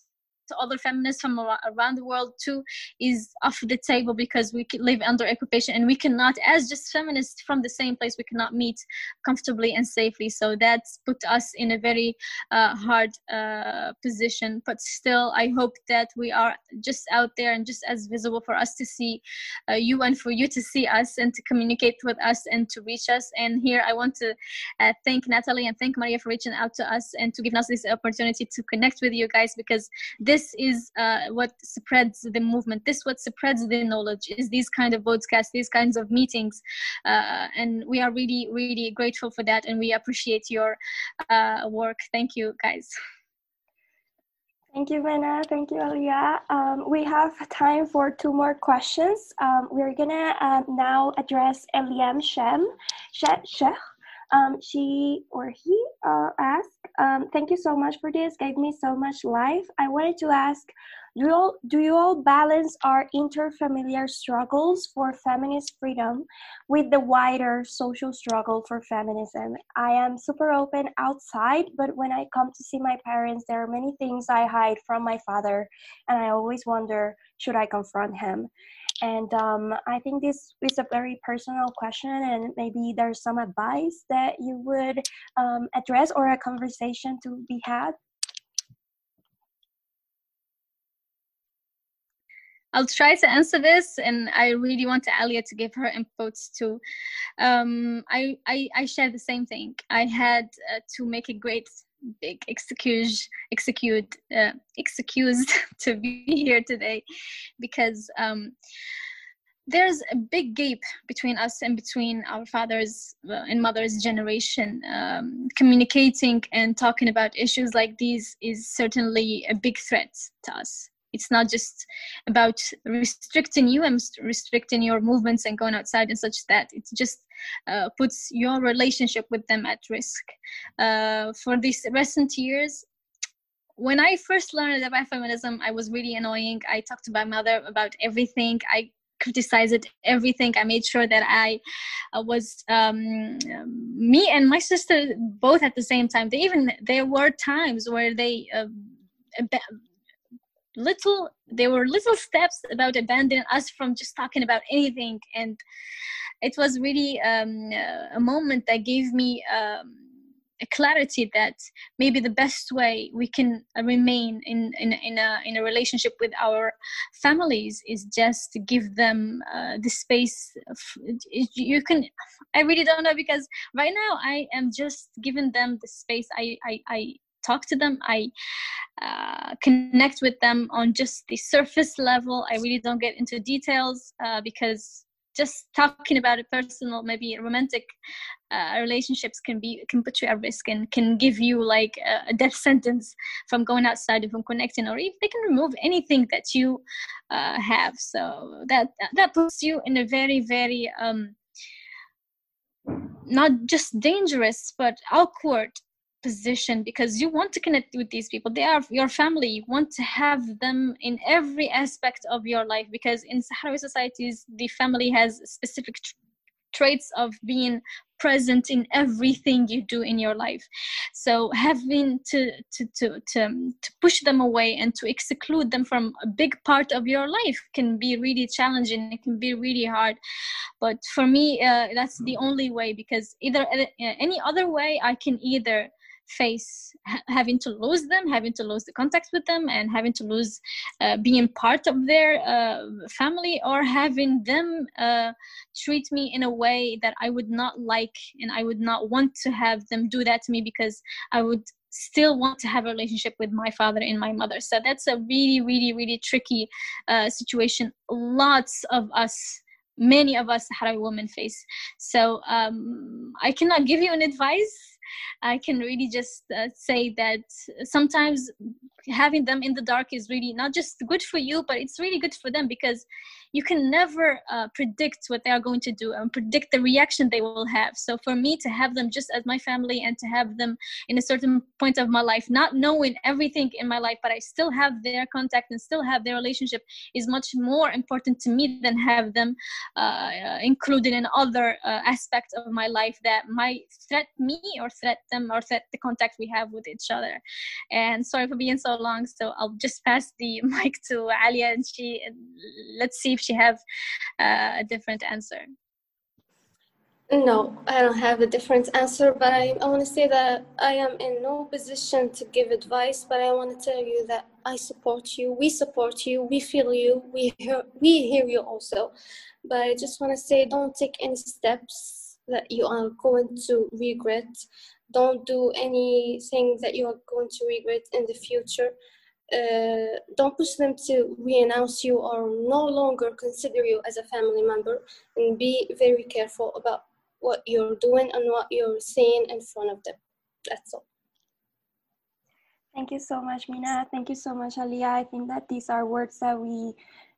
other feminists from around the world too is off the table because we live under occupation and we cannot as just feminists from the same place we cannot meet comfortably and safely. So that's put us in a very uh, hard uh, position. But still i hope that we are just out there and just as visible for us to see uh, you and for you to see us and to communicate with us and to reach us. And here i want to uh, thank natalie and thank maria for reaching out to us and to give us this opportunity to connect with you guys because this this is uh, what spreads the movement this what spreads the knowledge is these kind of broadcasts these kinds of meetings uh, and we are really really grateful for that and we appreciate your uh, work thank you guys Thank you, Mena. Thank you, Alia. Um, we have time for two more questions. Um, we're gonna uh, now address Eliam Shem, Sheikh. Um, she or he uh, asked, um, "Thank you so much for this. Gave me so much life. I wanted to ask, do you all do you all balance our interfamiliar struggles for feminist freedom with the wider social struggle for feminism? I am super open outside, but when I come to see my parents, there are many things I hide from my father, and I always wonder, should I confront him?" And um, I think this is a very personal question, and maybe there's some advice that you would um, address or a conversation to be had. I'll try to answer this, and I really want Alia to give her inputs too. Um, I, I, I share the same thing. I had uh, to make a great big excuse execute uh, excused to be here today because um, there's a big gap between us and between our fathers uh, and mothers generation um, communicating and talking about issues like these is certainly a big threat to us it's not just about restricting you and restricting your movements and going outside and such that it just uh, puts your relationship with them at risk uh, for these recent years when I first learned about feminism, I was really annoying. I talked to my mother about everything. I criticized everything. I made sure that I uh, was um, me and my sister both at the same time. They even there were times where they uh, little there were little steps about abandoning us from just talking about anything. And it was really um, a moment that gave me um, a clarity that maybe the best way we can remain in in, in a in a relationship with our families is just to give them uh, the space of, you can i really don't know because right now i am just giving them the space i i, I talk to them. I uh, connect with them on just the surface level. I really don't get into details uh, because just talking about a personal maybe romantic uh, relationships can be can put you at risk and can give you like a, a, death sentence from going outside and from connecting or if they can remove anything that you uh, have. So that that puts you in a very very um not just dangerous but awkward position because you want to connect with these people. They are your family. You want to have them in every aspect of your life because in sahrawi societies the family has specific tr- traits of being present in everything you do in your life. So having to to to to, to push them away and to exclude them from a big part of your life can be really challenging. It can be really hard. But for me uh, that's the only way because either uh, any other way i can either face ha- having to lose them having to lose the contact with them and having to lose uh, being part of their uh, family or having them uh, treat me in a way that i would not like and i would not want to have them do that to me because i would still want to have a relationship with my father and my mother. So that's a really really really tricky uh, situation. Lots of us many of us Sahrawi women face. So um, i cannot give you an advice I can really just uh, say that sometimes having them in the dark is really not just good for you, but it's really good for them because you can never uh, predict what they are going to do and predict the reaction they will have. So for me to have them just as my family and to have them in a certain point of my life, not knowing everything in my life, but I still have their contact and still have their relationship is much more important to me than have them uh, included in other uh, aspects of my life that might threat me or threat them or threat the contact we have with each other. And sorry for being so long, so I'll just pass the mic to Alia and she let's see if she have uh, a different answer. No, I don't have a different answer, but I, I want to say that I am in no position to give advice, but I want to tell you that I support you, we support you, we feel you, we hear, we hear you also. But I just want to say don't take any steps that you are going to regret. Don't do anything that you are going to regret in the future. Uh, don't push them to renounce you or no longer consider you as a family member and be very careful about what you're doing and what you're saying in front of them. That's all. Thank you so much, Mena. Thank you so much, Alia. I think that these are words that we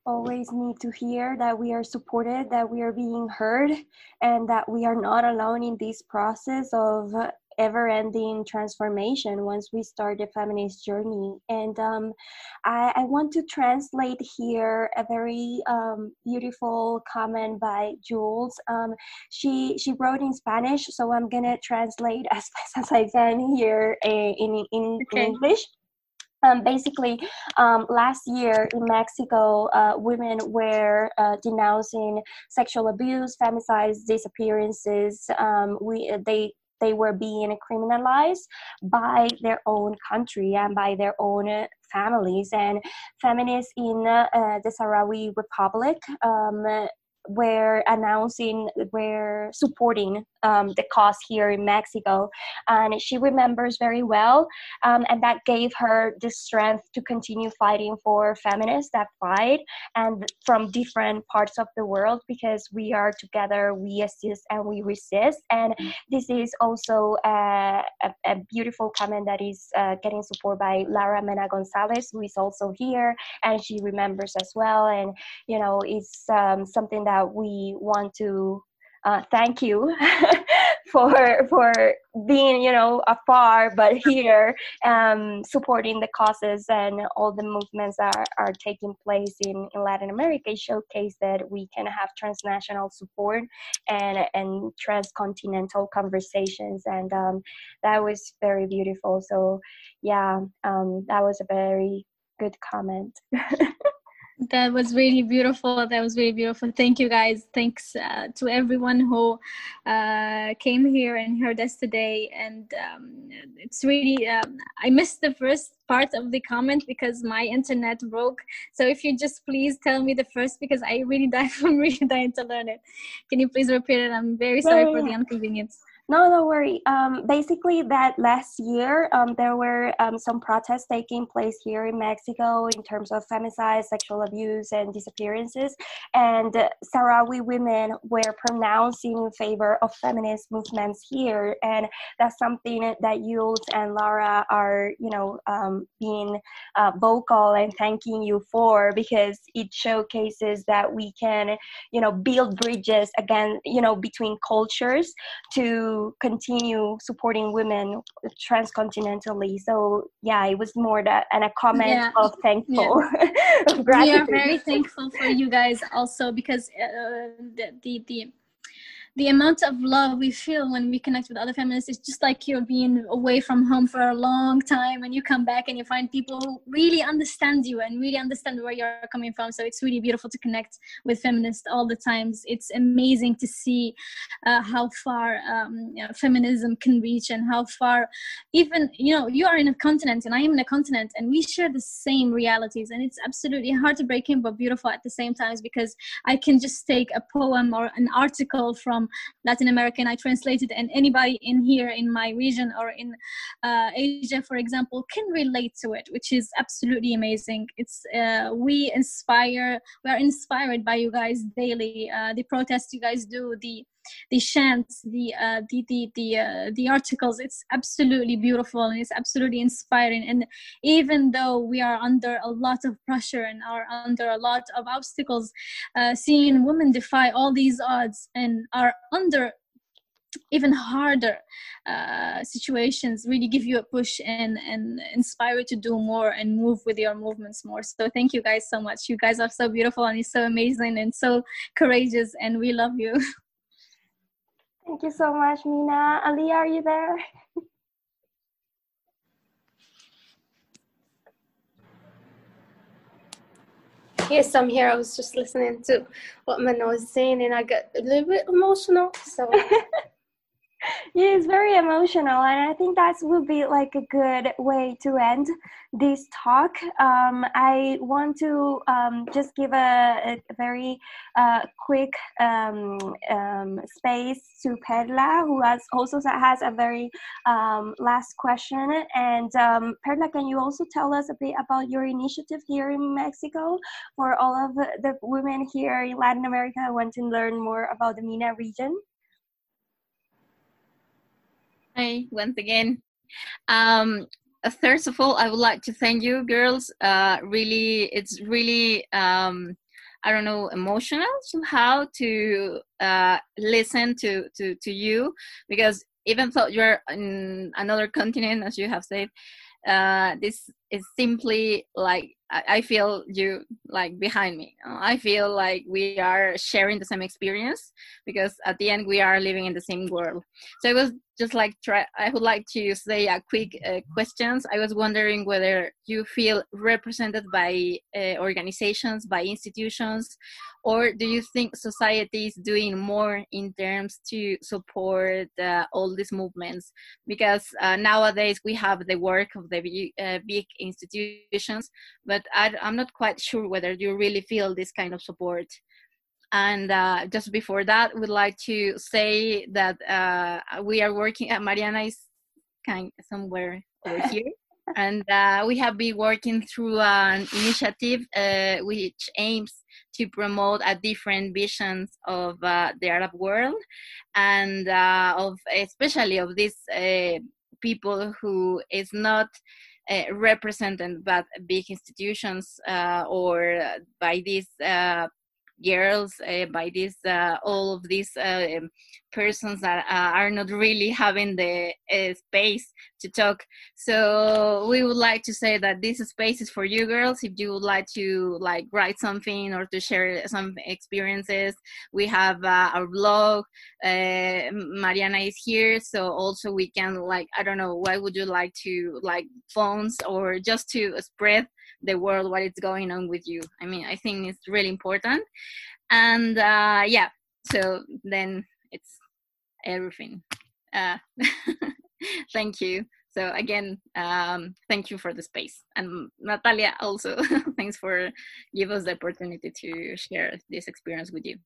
always need to hear that we are supported, that we are being heard, and that we are not alone in this process of ever ending transformation once we start the feminist journey. And um, I, I, want to translate here a very um, beautiful comment by Jules. Um, she, she wrote in Spanish, so I'm going to translate as best as I can here eh, in, in, okay. English. Um, basically, um, last year in Mexico, uh, women were uh, denouncing sexual abuse, femicides, disappearances. Um, we they they were being criminalized by their own country and by their own families. And feminists in uh, the Sahrawi Republic um, were announcing, were supporting um, the cause here in Mexico. And she remembers very well, um, and that gave her the strength to continue fighting for feminists that fight and from different parts of the world because we are together, we assist and we resist. And this is also a, a, beautiful comment that is uh, getting support by Lara Mena Gonzalez, who is also here, and she remembers as well. And, you know, it's um, something that we want to uh, thank you for for being you know afar but here um, supporting the causes and all the movements that are, are taking place in, in latin america. Showcase that we can have transnational support and and transcontinental conversations and um, that was very beautiful. So yeah um, that was a very good comment that was really beautiful. That was really beautiful. Thank you guys. Thanks uh, to everyone who uh, came here and heard us today. And um, it's really um, i missed the first part of the comment because my internet broke. So if you just please tell me the first because i really die from really dying to learn it. Can you please repeat it? I'm very sorry for the inconvenience no, don't worry. Um, basically, that last year, um, there were um, some protests taking place here in Mexico in terms of femicide, sexual abuse, and disappearances. And uh, Sahrawi women were pronouncing in favor of feminist movements here. And that's something that Jules and Lara are, you know, um, being uh, vocal and thanking you for because it showcases that we can, you know, build bridges again, you know, between cultures to continue supporting women transcontinentally. So yeah, it was more that and a comment yeah. of thankful yeah. of We are very thankful for you guys also because uh, the, the the the amount of love we feel when we connect with other feminists is just like you're being away from home for a long time and you come back and you find people who really understand you and really understand where you're coming from. So it's really beautiful to connect with feminists all the times. It's amazing to see uh, how far um, you know, feminism can reach and how far even you know you are in a continent and i am in a continent and we share the same realities and it's absolutely heartbreaking but beautiful at the same times because i can just take a poem or an article from Latin American, I translated, and anybody in here in my region or in uh, Asia, for example, can relate to it, which is absolutely amazing. It's uh, we inspire, we are inspired by you guys daily. Uh, the protests you guys do, the the chants, the uh, the the the, uh, the articles. It's absolutely beautiful and it's absolutely inspiring. And even though we are under a lot of pressure and are under a lot of obstacles, uh, seeing women defy all these odds and are under even harder uh, situations really give you a push and and inspire you to do more and move with your movements more so thank you guys so much you guys are so beautiful and you're so amazing and so courageous and we love you thank you so much mena ali are you there Yes, I'm here. I was just listening to what Mena was saying and I got a little bit emotional. So yeah, it's very emotional, and I think that would be like a good way to end this talk. Um, I want to um, just give a, a very uh, quick um, um space to Perla, who has also has a very um, last question. And um, Perla, can you also tell us a bit about your initiative here in Mexico for all of the women here in Latin America who want to learn more about the MENA region? Hi, once again. Um, uh, first of all, I would like to thank you, girls. Uh, really, it's really, um, I don't know, emotional somehow to uh, listen to, to, to you because even though you're in another continent, as you have said, uh, this is simply like I feel you like behind me. I feel like we are sharing the same experience because at the end we are living in the same world. So I was just like try. I would like to say a quick uh, questions. I was wondering whether you feel represented by uh, organizations, by institutions, or do you think society is doing more in terms to support uh, all these movements? Because uh, nowadays we have the work of the uh, big institutions, but I, am not quite sure whether you really feel this kind of support. And uh, just before that, we'd like to say that uh, we are working. Uh, Mariana is kind somewhere over here and uh, we have been working through an initiative uh, which aims to promote a different visions of uh, the Arab world and uh, of especially of these uh, people who is not uh, represented by big institutions or by these girls uh, by this uh, all of these uh, um, persons that are not really having the space to talk. So we would like to say that this space is for you girls. If you would like to like write something or to share some experiences we have our blog mariana is here. So also we can like i don't know why would you like to like phones or just to spread the world what is going on with you. I mean i think it's really important. And uh, yeah so then it's everything. Uh, thank you. So again um, thank you for the space. And natalia also thanks for give us the opportunity to share this experience with you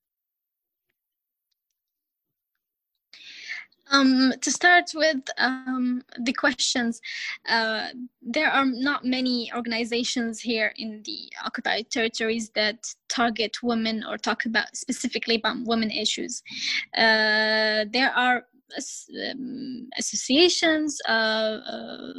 Um, to start with um, the questions, uh, there are not many organizations here in the occupied territories that target women or talk about specifically about women issues. Uh, there are um, associations, uh, uh,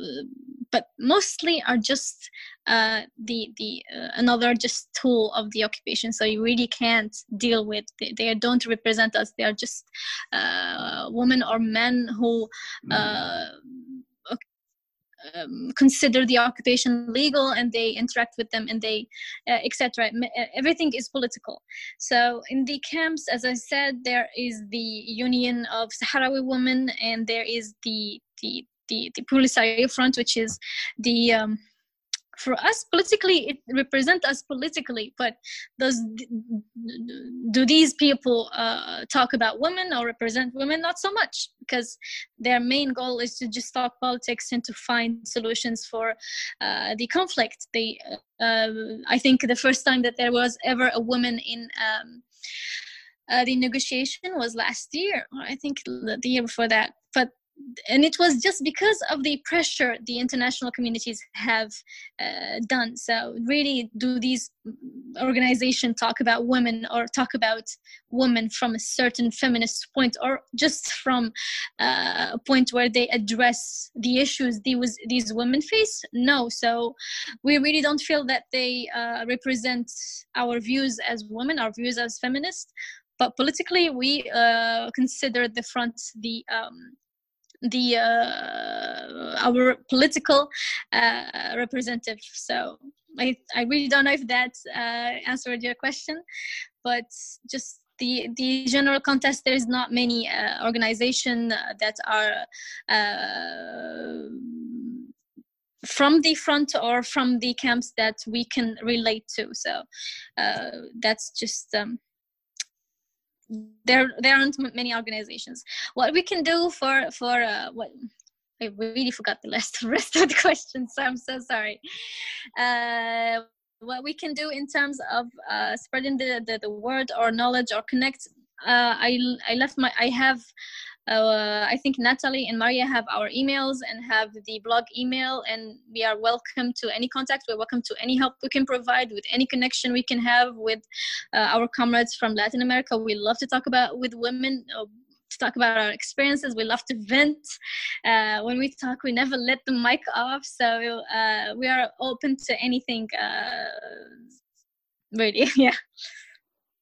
but mostly are just uh, the the uh, another just tool of the occupation. So you really can't deal with. They, they don't represent us. They are just uh, women or men who. Uh, um, consider the occupation legal and they interact with them and they uh, etc everything is political so in the camps as i said there is the union of sahrawi women and there is the the the, the Polisario Front, which is the um, for us politically it represents us politically but does do these people uh, talk about women or represent women? Not so much because their main goal is to just talk politics and to find solutions for uh, the conflict. They uh, i think the first time that there was ever a woman in um, uh, the negotiation was last year i think the year before that. But and it was just because of the pressure the international communities have uh, done. So really do these organizations talk about women or talk about women from a certain feminist point or just from uh, a point where they address the issues these women face? No. So we really don't feel that they uh, represent our views as women our views as feminists. But politically we uh, consider the front the um, the uh, our political uh, representative. So I I really don't know if that uh, answered your question, but just the the general contest there is not many uh, organization uh, that are uh, from the front or from the camps that we can relate to so uh, that's just um, there there aren't many organizations what we can do for for uh, what I really forgot the last rest of the question, so I'm so sorry. Uh, what we can do in terms of uh, spreading the, the, the word or knowledge or connect. Uh, I I left my I have uh, I think Natalie and Maria have our emails and have the blog email, and we are welcome to any contact. We're welcome to any help we can provide with any connection we can have with uh, our comrades from Latin America. We love to talk about with women. Uh, to talk about our experiences. We love to vent. Uh, when we talk, we never let the mic off. So uh, we are open to anything. Uh, really, yeah.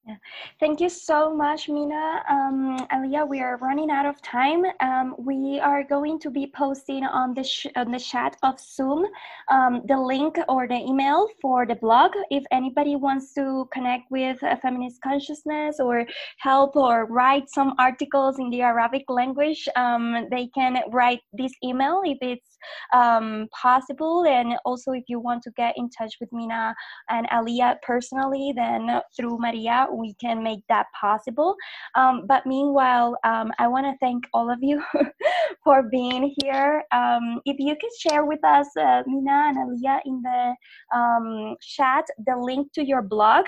Yeah. Thank you so much, Mena. Um, Alia, we are running out of time. Um, we are going to be posting on the, on the chat of Zoom um, the link or the email for the blog. If anybody wants to connect with feminist consciousness or help or write some articles in the Arabic language, um, they can write this email if it's um, possible. And also, if you want to get in touch with Mena and Alia personally, then through Maria, we can make that possible. Um, but meanwhile, um, I want to thank all of you for being here. Um, if you could share with us, uh, Mena and Alia, in the um, chat, the link to your blog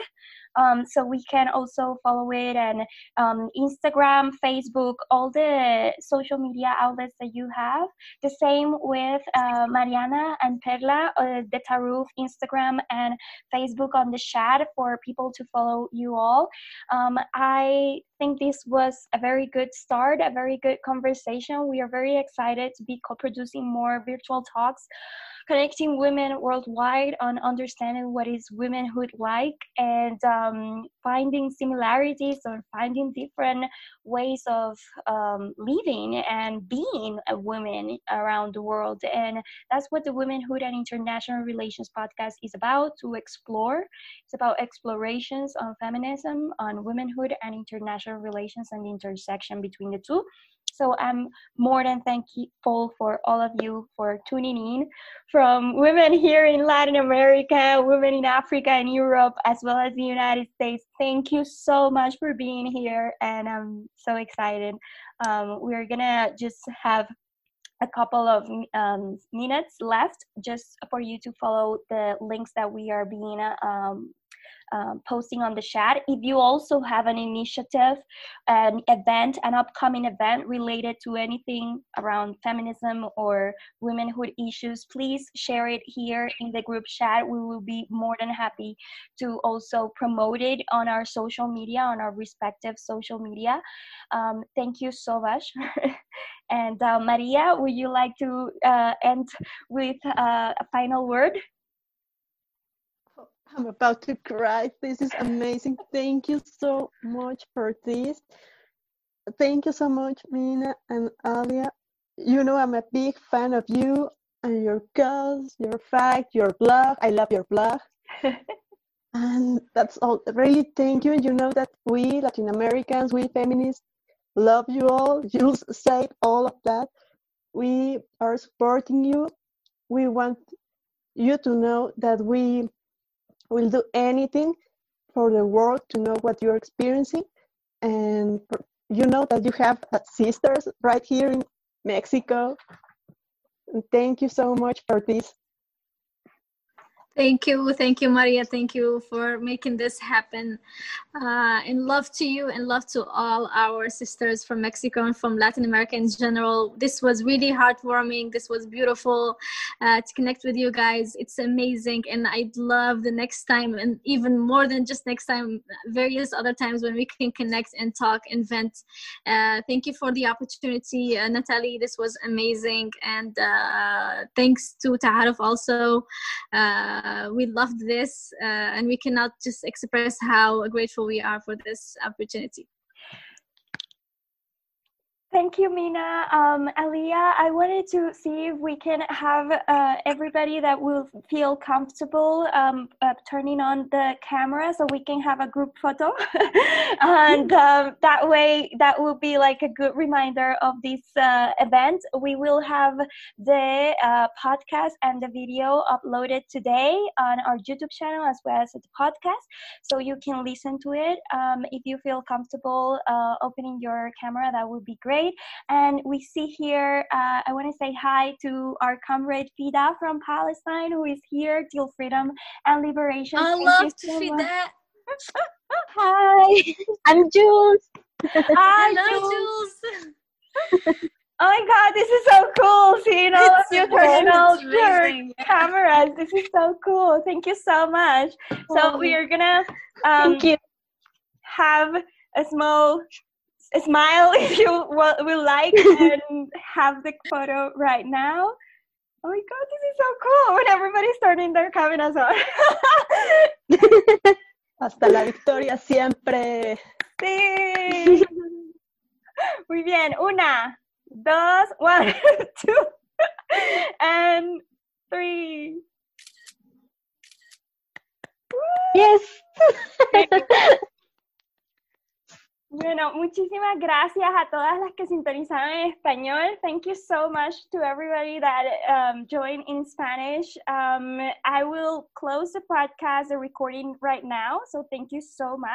um, so we can also follow it and um, Instagram, Facebook, all the social media outlets that you have. The same with uh, Mariana and Perla, uh, the Taarof Instagram and Facebook on the chat for people to follow you all. Um, I think this was a very good start, a very good conversation. We are very excited to be co producing more virtual talks connecting women worldwide on understanding what is womanhood like and um, finding similarities or finding different ways of um, living and being a woman around the world. And that's what the Womanhood and International Relations podcast is about to explore. It's about explorations on feminism, on womanhood and international relations, and the intersection between the two. So I'm more than thankful for all of you for tuning in from women here in Latin America, women in Africa and Europe, as well as the United States. Thank you so much for being here, and I'm so excited. Um, we're gonna just have a couple of um, minutes left just for you to follow the links that we are being um, um, posting on the chat. If you also have an initiative, an event, an upcoming event related to anything around feminism or womanhood issues, please share it here in the group chat. We will be more than happy to also promote it on our social media, on our respective social media. Um, thank you so much. and uh, Maria, would you like to uh, end with uh, a final word? I'm about to cry. This is amazing. Thank you so much for this. Thank you so much, Mena and Alia. You know, I'm a big fan of you and your cause, your fact, your blog. I love your blog. and that's all. Really, thank you. You know that we Latin Americans, we feminists, love you all. You say all of that. We are supporting you. We want you to know that we will do anything for the world to know what you're experiencing. And you know that you have uh, sisters right here in Mexico. Thank you so much for this. Thank you, thank you, Maria. Thank you for making this happen. Uh, and love to you, and love to all our sisters from Mexico and from Latin America in general. This was really heartwarming. This was beautiful uh, to connect with you guys. It's amazing, and I'd love the next time, and even more than just next time, various other times when we can connect and talk and vent. Uh, thank you for the opportunity, uh, Natalie. This was amazing, and uh, thanks to Taarof also. Uh, we loved this uh, and we cannot just express how grateful we are for this opportunity. Thank you, Mena. Um, Alia, I wanted to see if we can have uh, everybody that will feel comfortable um, uh, turning on the camera so we can have a group photo. and um, that way, that will be like a good reminder of this uh, event. We will have the uh, podcast and the video uploaded today on our YouTube channel as well as the podcast. So you can listen to it. Um, if you feel comfortable uh, opening your camera, that would be great great. And we see here, uh, I want to say hi to our comrade Fida from Palestine, who is here till freedom and liberation. I Thank love so Fida. Hi, I'm Jules. Hi, Hello, Jules. Jules. Oh my god, this is so cool! Seeing all of It's you so turning cool. your amazing. cameras. This is so cool. Thank you so much. So Oh. we are gonna um, Thank you. have a small a smile if you will, will like and have the photo right now. Oh my god, this is so cool when everybody's turning their cameras on. Hasta la victoria siempre. sí. Muy bien. Una, dos, one, two, and three. Yes. Bueno, muchísimas gracias a todas las que sintonizaron en español. Thank you so much to everybody that um, joined in Spanish. Um, I will close the podcast, the recording right now. So thank you so much.